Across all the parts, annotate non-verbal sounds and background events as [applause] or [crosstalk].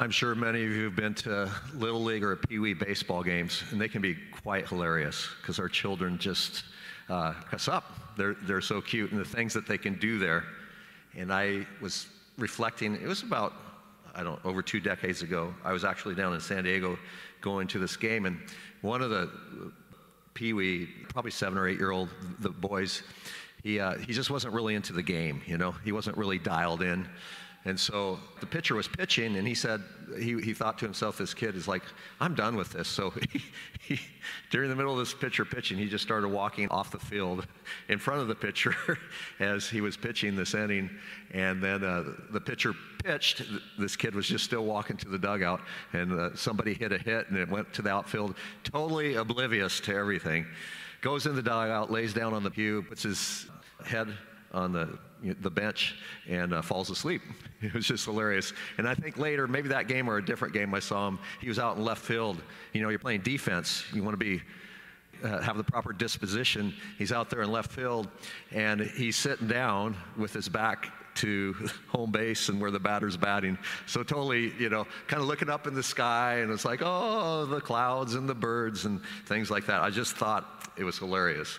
I'm sure many of you have been to Little League or Pee Wee baseball games, and they can be quite hilarious because our children just uh, cuss up. They're, they're so cute, and the things that they can do there. And I was reflecting, it was about, I don't over two decades ago. I was actually down in San Diego going to this game, and one of the Pee Wee, probably seven or eight year old, the boys, he, uh, he just wasn't really into the game, you know? He wasn't really dialed in. And so the pitcher was pitching, and he said, he, he thought to himself, this kid is like, I'm done with this. So [laughs] he, he, during the middle of this pitcher pitching, he just started walking off the field in front of the pitcher [laughs] as he was pitching this inning. And then uh, the pitcher pitched. This kid was just still walking to the dugout, and uh, somebody hit a hit, and it went to the outfield, totally oblivious to everything. Goes in the dugout, lays down on the pew, puts his head on the, the bench and uh, falls asleep. [laughs] It was just hilarious. And I think later, maybe that game or a different game, I saw him. He was out in left field. You know, you're playing defense. You want to be uh, have the proper disposition. He's out there in left field, and he's sitting down with his back to [laughs] home base and where the batter's batting. So totally, you know, kind of looking up in the sky, and it's like, oh, the clouds and the birds and things like that. I just thought it was hilarious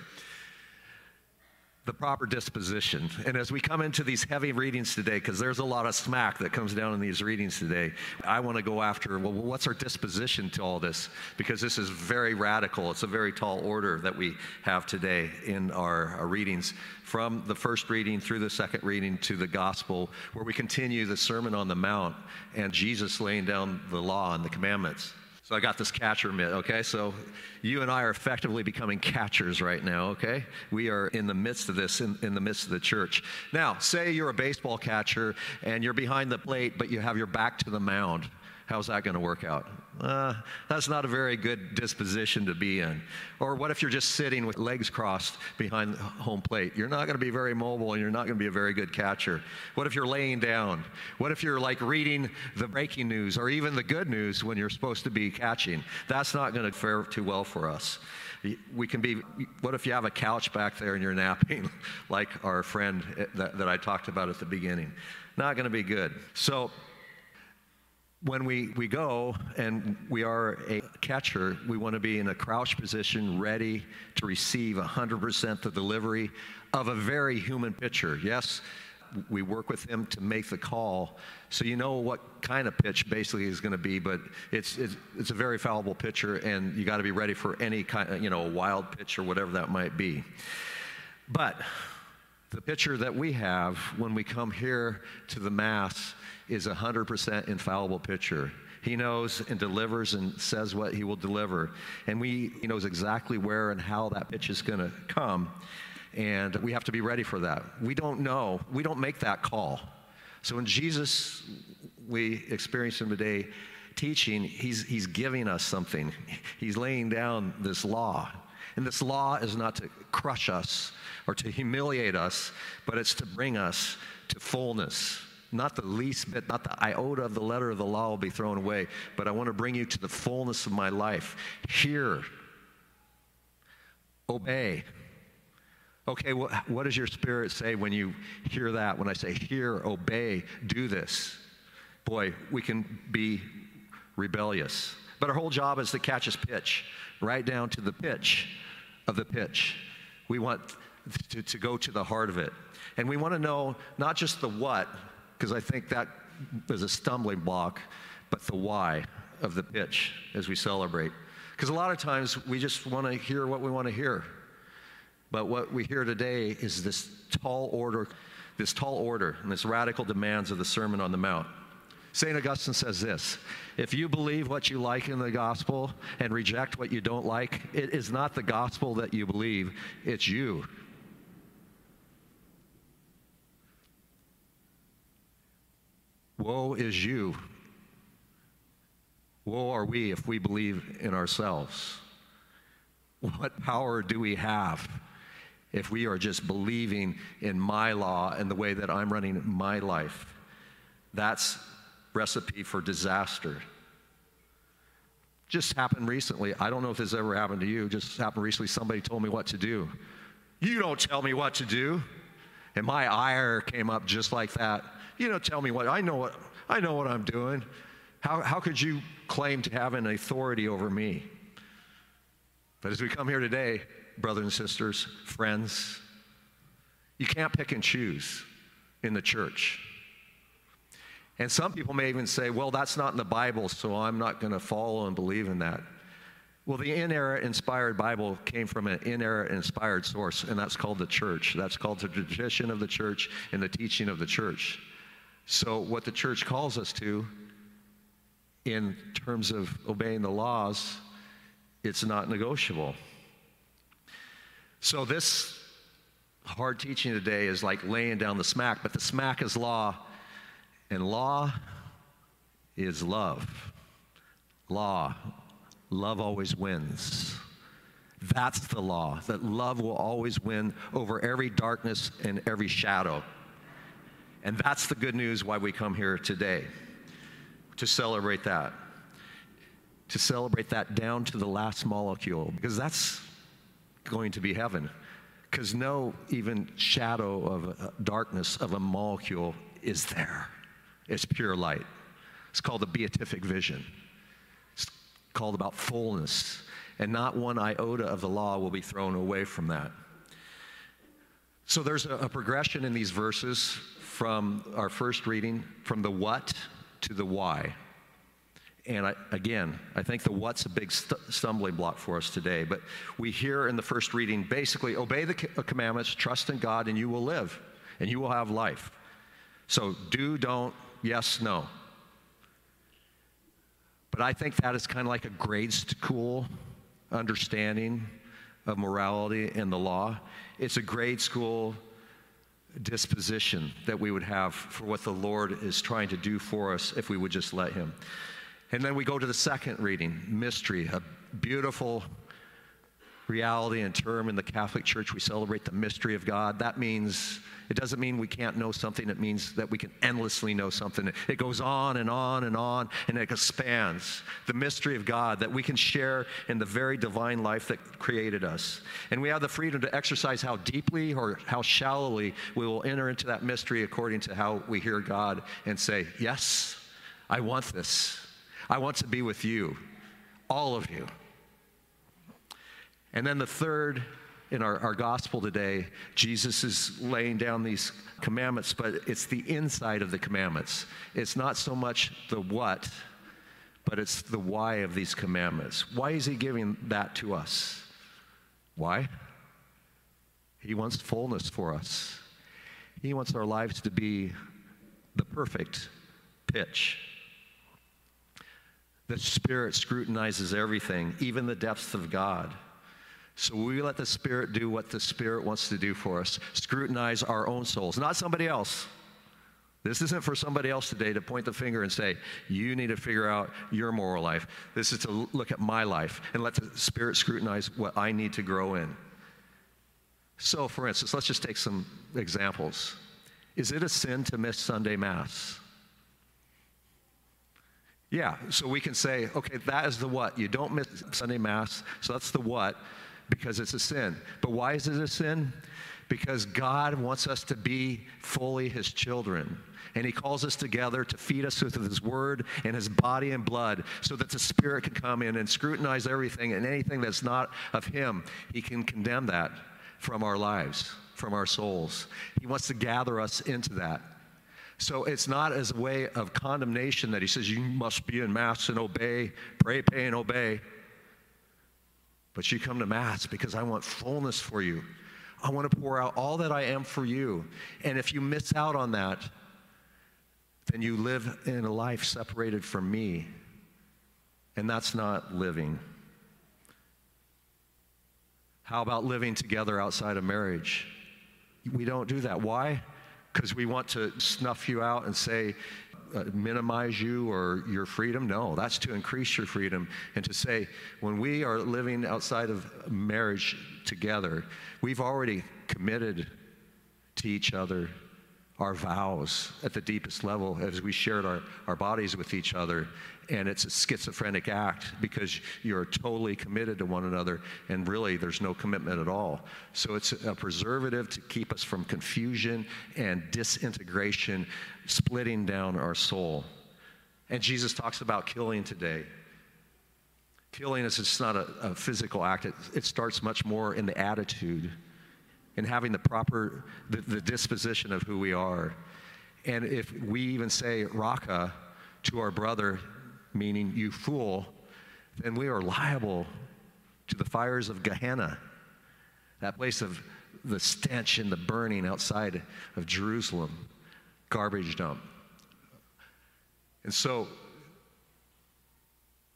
the proper disposition. And as we come into these heavy readings today, because there's a lot of smack that comes down in these readings today, I want to go after, well, what's our disposition to all this? Because this is very radical. It's a very tall order that we have today in our, our readings from the first reading through the second reading to the gospel, where we continue the Sermon on the Mount and Jesus laying down the law and the commandments. So I got this catcher mitt, okay? So you and I are effectively becoming catchers right now, okay? We are in the midst of this, in, in the midst of the church. Now, say you're a baseball catcher and you're behind the plate, but you have your back to the mound. How's that going to work out? Uh, that's not a very good disposition to be in. Or what if you're just sitting with legs crossed behind the home plate? You're not going to be very mobile and you're not going to be a very good catcher. What if you're laying down? What if you're like reading the breaking news or even the good news when you're supposed to be catching? That's not going to fare too well for us. We can be, what if you have a couch back there and you're napping, [laughs] like our friend that, that I talked about at the beginning? Not going to be good. So, when we, we go and we are a catcher, we want to be in a crouch position, ready to receive 100% the delivery of a very human pitcher. Yes, we work with him to make the call, so you know what kind of pitch basically is going to be. But it's it's, it's a very fallible pitcher, and you got to be ready for any kind, you know, a wild pitch or whatever that might be. But the pitcher that we have when we come here to the Mass is a 100% infallible pitcher. He knows and delivers and says what he will deliver. And we, he knows exactly where and how that pitch is going to come. And we have to be ready for that. We don't know, we don't make that call. So when Jesus, we experience him today teaching, he's, he's giving us something. He's laying down this law. And this law is not to crush us or to humiliate us, but it's to bring us to fullness. Not the least bit, not the iota of the letter of the law will be thrown away, but I want to bring you to the fullness of my life. Hear, obey. Okay, what, what does your spirit say when you hear that? When I say hear, obey, do this? Boy, we can be rebellious. But our whole job is to catch his pitch, right down to the pitch of the pitch. We want to, to go to the heart of it. And we want to know not just the what, because I think that is a stumbling block, but the why of the pitch as we celebrate. Because a lot of times we just want to hear what we want to hear. But what we hear today is this tall order, this tall order, and this radical demands of the Sermon on the Mount. St. Augustine says this If you believe what you like in the gospel and reject what you don't like, it is not the gospel that you believe, it's you Woe is you. Woe are we if we believe in ourselves. What power do we have if we are just believing in my law and the way that I'm running my life? That's recipe for disaster. Just happened recently. I don't know if this ever happened to you. Just happened recently. Somebody told me what to do. You don't tell me what to do. And my ire came up just like that. You don't tell me what I know what I know what I'm doing. How, how could you claim to have an authority over me? But as we come here today, brothers and sisters, friends, you can't pick and choose in the church. And some people may even say, well, that's not in the Bible, so I'm not going to follow and believe in that. Well, the inerrant inspired Bible came from an inerrant inspired source, and that's called the church. That's called the tradition of the church and the teaching of the church. So, what the church calls us to, in terms of obeying the laws, it's not negotiable. So, this hard teaching today is like laying down the smack, but the smack is law and law is love. Law. Love always wins. That's the law, that love will always win over every darkness and every shadow. And that's the good news why we come here today to celebrate that. To celebrate that down to the last molecule, because that's going to be heaven. Because no even shadow of darkness of a molecule is there. It's pure light. It's called the beatific vision. It's called about fullness. And not one iota of the law will be thrown away from that. So there's a, a progression in these verses from our first reading, from the what to the why. And I, again, I think the what's a big st- stumbling block for us today. But we hear in the first reading basically obey the uh, commandments, trust in God, and you will live, and you will have life. So do, don't, yes, no. But I think that is kind of like a grade school understanding of morality and the law. It's a grade school disposition that we would have for what the Lord is trying to do for us if we would just let Him. And then we go to the second reading, mystery, a beautiful reality and term in the Catholic Church. We celebrate the mystery of God. That means, it doesn't mean we can't know something. It means that we can endlessly know something. It goes on and on and on, and it expands. The mystery of God that we can share in the very divine life that created us. And we have the freedom to exercise how deeply or how shallowly we will enter into that mystery according to how we hear God and say, Yes, I want this. I want to be with you, all of you. And then the third in our, our gospel today, Jesus is laying down these commandments, but it's the inside of the commandments. It's not so much the what, but it's the why of these commandments. Why is he giving that to us? Why? He wants fullness for us. He wants our lives to be the perfect pitch. The Spirit scrutinizes everything, even the depths of God. So we let the Spirit do what the Spirit wants to do for us scrutinize our own souls, not somebody else. This isn't for somebody else today to point the finger and say, you need to figure out your moral life. This is to look at my life and let the Spirit scrutinize what I need to grow in. So, for instance, let's just take some examples. Is it a sin to miss Sunday Mass? Yeah, so we can say, okay, that is the what. You don't miss Sunday Mass, so that's the what because it's a sin. But why is it a sin? Because God wants us to be fully His children. And He calls us together to feed us with His Word and His body and blood so that the Spirit can come in and scrutinize everything and anything that's not of Him. He can condemn that from our lives, from our souls. He wants to gather us into that. So it's not as a way of condemnation that He says, you must be in Mass and obey, pray, pay, and obey. But you come to Mass because I want fullness for you. I want to pour out all that I am for you. And if you miss out on that, then you live in a life separated from me. And that's not living. How about living together outside of marriage? We don't do that. Why? Because we want to snuff you out and say, Uh, minimize you or your freedom. No, that's to increase your freedom and to say, when we are living outside of marriage together, we've already committed to each other our vows at the deepest level as we shared our, our bodies with each other. And it's a schizophrenic act because you're totally committed to one another, and really there's no commitment at all. So it's a preservative to keep us from confusion and disintegration, splitting down our soul. And Jesus talks about killing today. Killing is just not a, a physical act, it, it, starts much more in the attitude and having the proper the, the disposition of who we are. And if we even say raka to our brother, meaning you fool, then we are liable to the fires of Gehenna, that place of the stench and the burning outside of Jerusalem, garbage dump. And so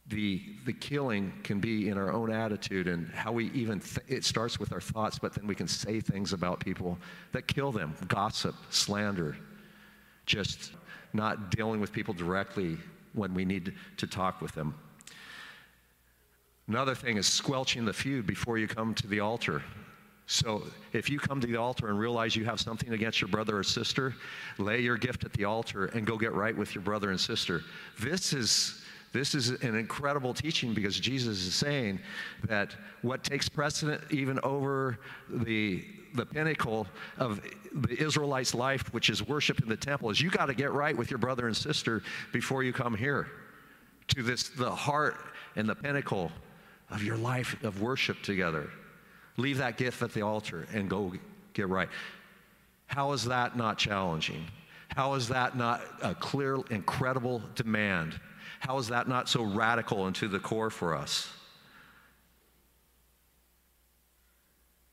the, the killing can be in our own attitude and how we even, th- it starts with our thoughts, but then we can say things about people that kill them gossip, slander, just not dealing with people directly when we need to talk with them. Another thing is squelching the feud before you come to the altar. So if you come to the altar and realize you have something against your brother or sister, lay your gift at the altar and go get right with your brother and sister. This is this is an incredible teaching because Jesus is saying that what takes precedent even over the, the pinnacle of the Israelites' life, which is worship in the temple, is you got to get right with your brother and sister before you come here to this, the heart and the pinnacle of your life of worship together. Leave that gift at the altar and go get right. How is that not challenging? How is that not a clear, incredible demand? How is that not so radical and to the core for us?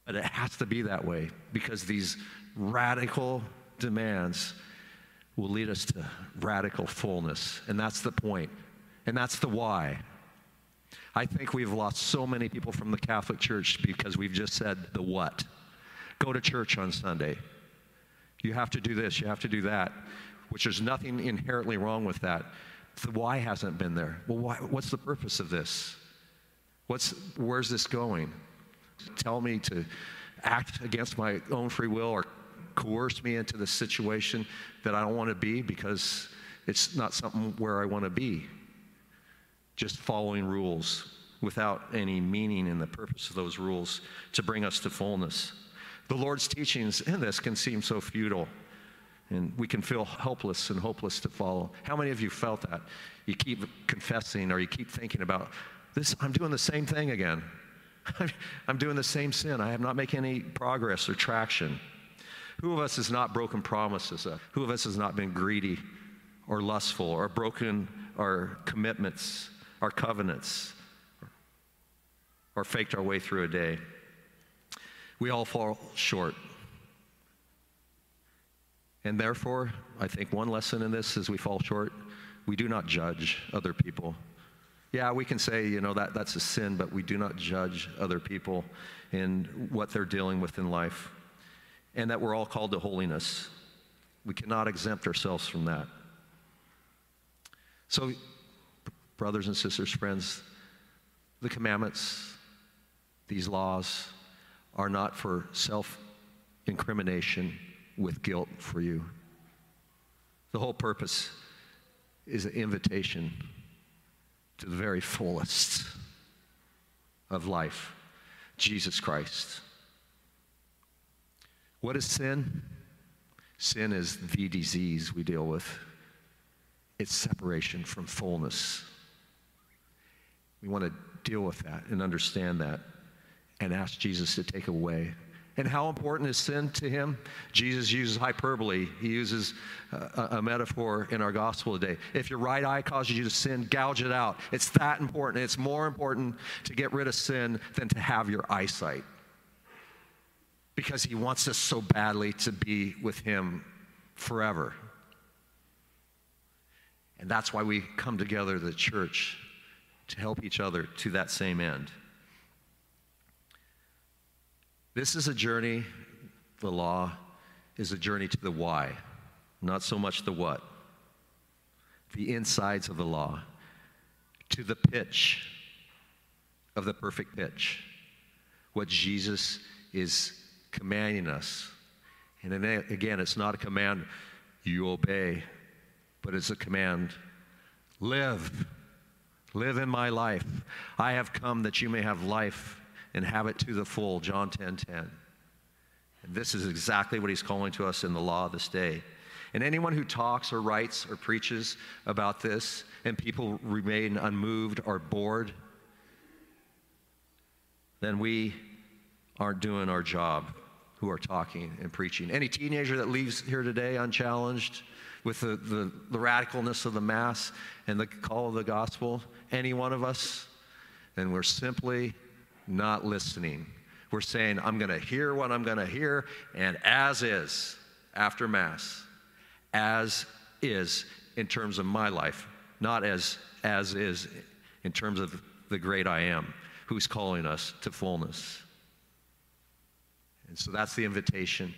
But it has to be that way because these radical demands will lead us to radical fullness. And that's the point. And that's the why. I think we've lost so many people from the Catholic Church because we've just said the what. Go to church on Sunday. You have to do this, you have to do that, which there's nothing inherently wrong with that. The why hasn't been there. Well, why, what's the purpose of this? What's, where's this going? Tell me to act against my own free will or coerce me into the situation that I don't want to be because it's not something where I want to be just following rules without any meaning in the purpose of those rules to bring us to fullness. The Lord's teachings in this can seem so futile, and we can feel helpless and hopeless to follow. How many of you felt that? You keep confessing or you keep thinking about this, I'm doing the same thing again. [laughs] I'm doing the same sin. I am not making any progress or traction. Who of us has not broken promises? Uh, who of us has not been greedy or lustful or broken our commitments our covenants, or faked our way through a day. We all fall short. And therefore, I think one lesson in this is we fall short. We do not judge other people. Yeah, we can say, you know, that, that's a sin, but we do not judge other people in what they're dealing with in life. And that we're all called to holiness. We cannot exempt ourselves from that. So brothers and sisters, friends, the commandments, these laws, are not for self incrimination with guilt for you. The whole purpose is an invitation to the very fullest of life Jesus Christ. What is sin? Sin is the disease we deal with. It's separation from fullness. We want to deal with that and understand that and ask Jesus to take away. And how important is sin to him? Jesus uses hyperbole. He uses uh, a, a, metaphor in our gospel today. If your right eye causes you to sin, gouge it out. It's that important. It's more important to get rid of sin than to have your eyesight. Because he wants us so badly to be with him forever. And that's why we come together, the church, to help each other to that same end. This is a journey, the law is a journey to the why, not so much the what. The insides of the law, to the pitch of the perfect pitch. What Jesus is commanding us. And again, it's not a command you obey, but it's a command live Live in my life. I have come that you may have life and have it to the full. John 10 10. And this is exactly what he's calling to us in the law of this day. And anyone who talks or writes or preaches about this and people remain unmoved or bored, then we aren't doing our job who are talking and preaching. Any teenager that leaves here today unchallenged with the, the, the radicalness of the Mass and the call of the gospel, any one of us, then we're simply not listening. We're saying, I'm going to hear what I'm going to hear, and as is, after Mass, as is in terms of my life, not as as is in terms of the great I am, who's calling us to fullness. And so that's the invitation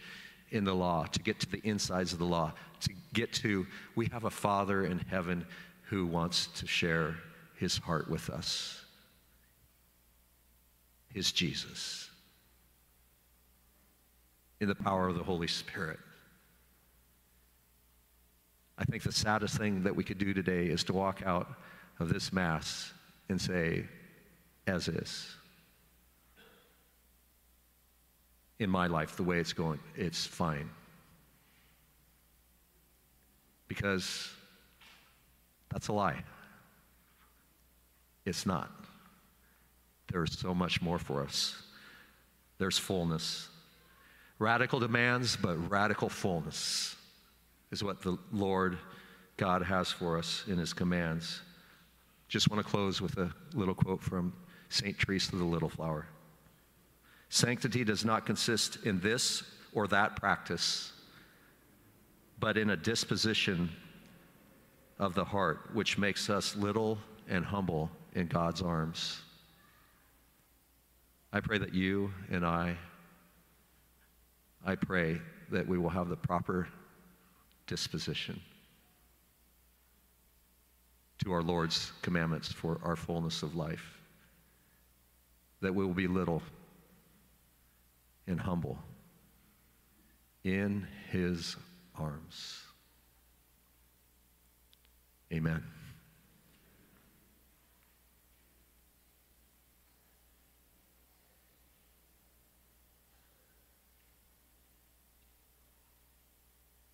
in the law to get to the insides of the law, to get to we have a Father in heaven who wants to share his heart with us. His Jesus. In the power of the Holy Spirit. I think the saddest thing that we could do today is to walk out of this Mass and say, as is. In my life, the way it's going, it's fine. Because that's a lie. It's not. There's so much more for us. There's fullness. Radical demands, but radical fullness is what the Lord God has for us in his commands. Just want to close with a little quote from St. Teresa the Little Flower. Sanctity does not consist in this or that practice, but in a disposition of the heart which makes us little and humble in God's arms. I pray that you and I, I pray that we will have the proper disposition to our Lord's commandments for our fullness of life. That we will be little and humble in his arms. Amen.